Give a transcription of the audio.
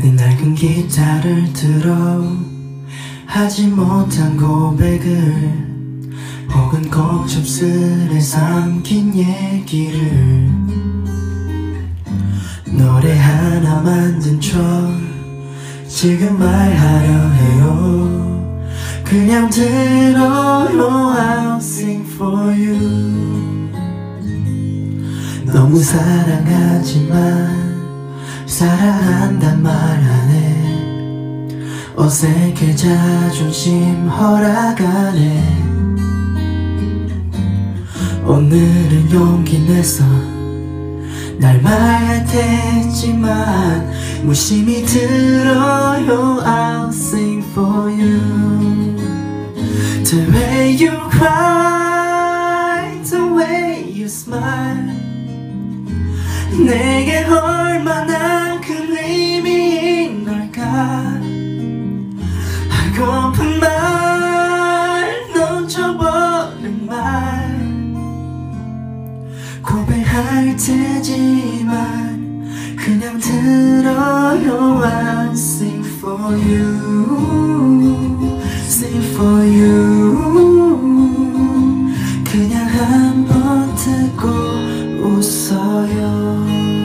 내 낡은 기타를 들어 하지 못한 고백을 혹은 꼭 좁슬에 삼킨 얘기를 노래 하나 만든 척 지금 말하려 해요. 그냥 들어요 I'll sing for you. 너무 사랑하지만 사랑한단 말 안 해. 어색해 자존심 허락하네. 오늘은 용기 내서 날 말할 테지만 무심히 들어요. I'll sing for you. The way you cry The way you smile. 내게 얼 고픈 말 놓쳐버린 말. 고백할 테지만 그냥 들어요 I'm sing for you sing for you. 그냥 한 번 듣고 웃어요.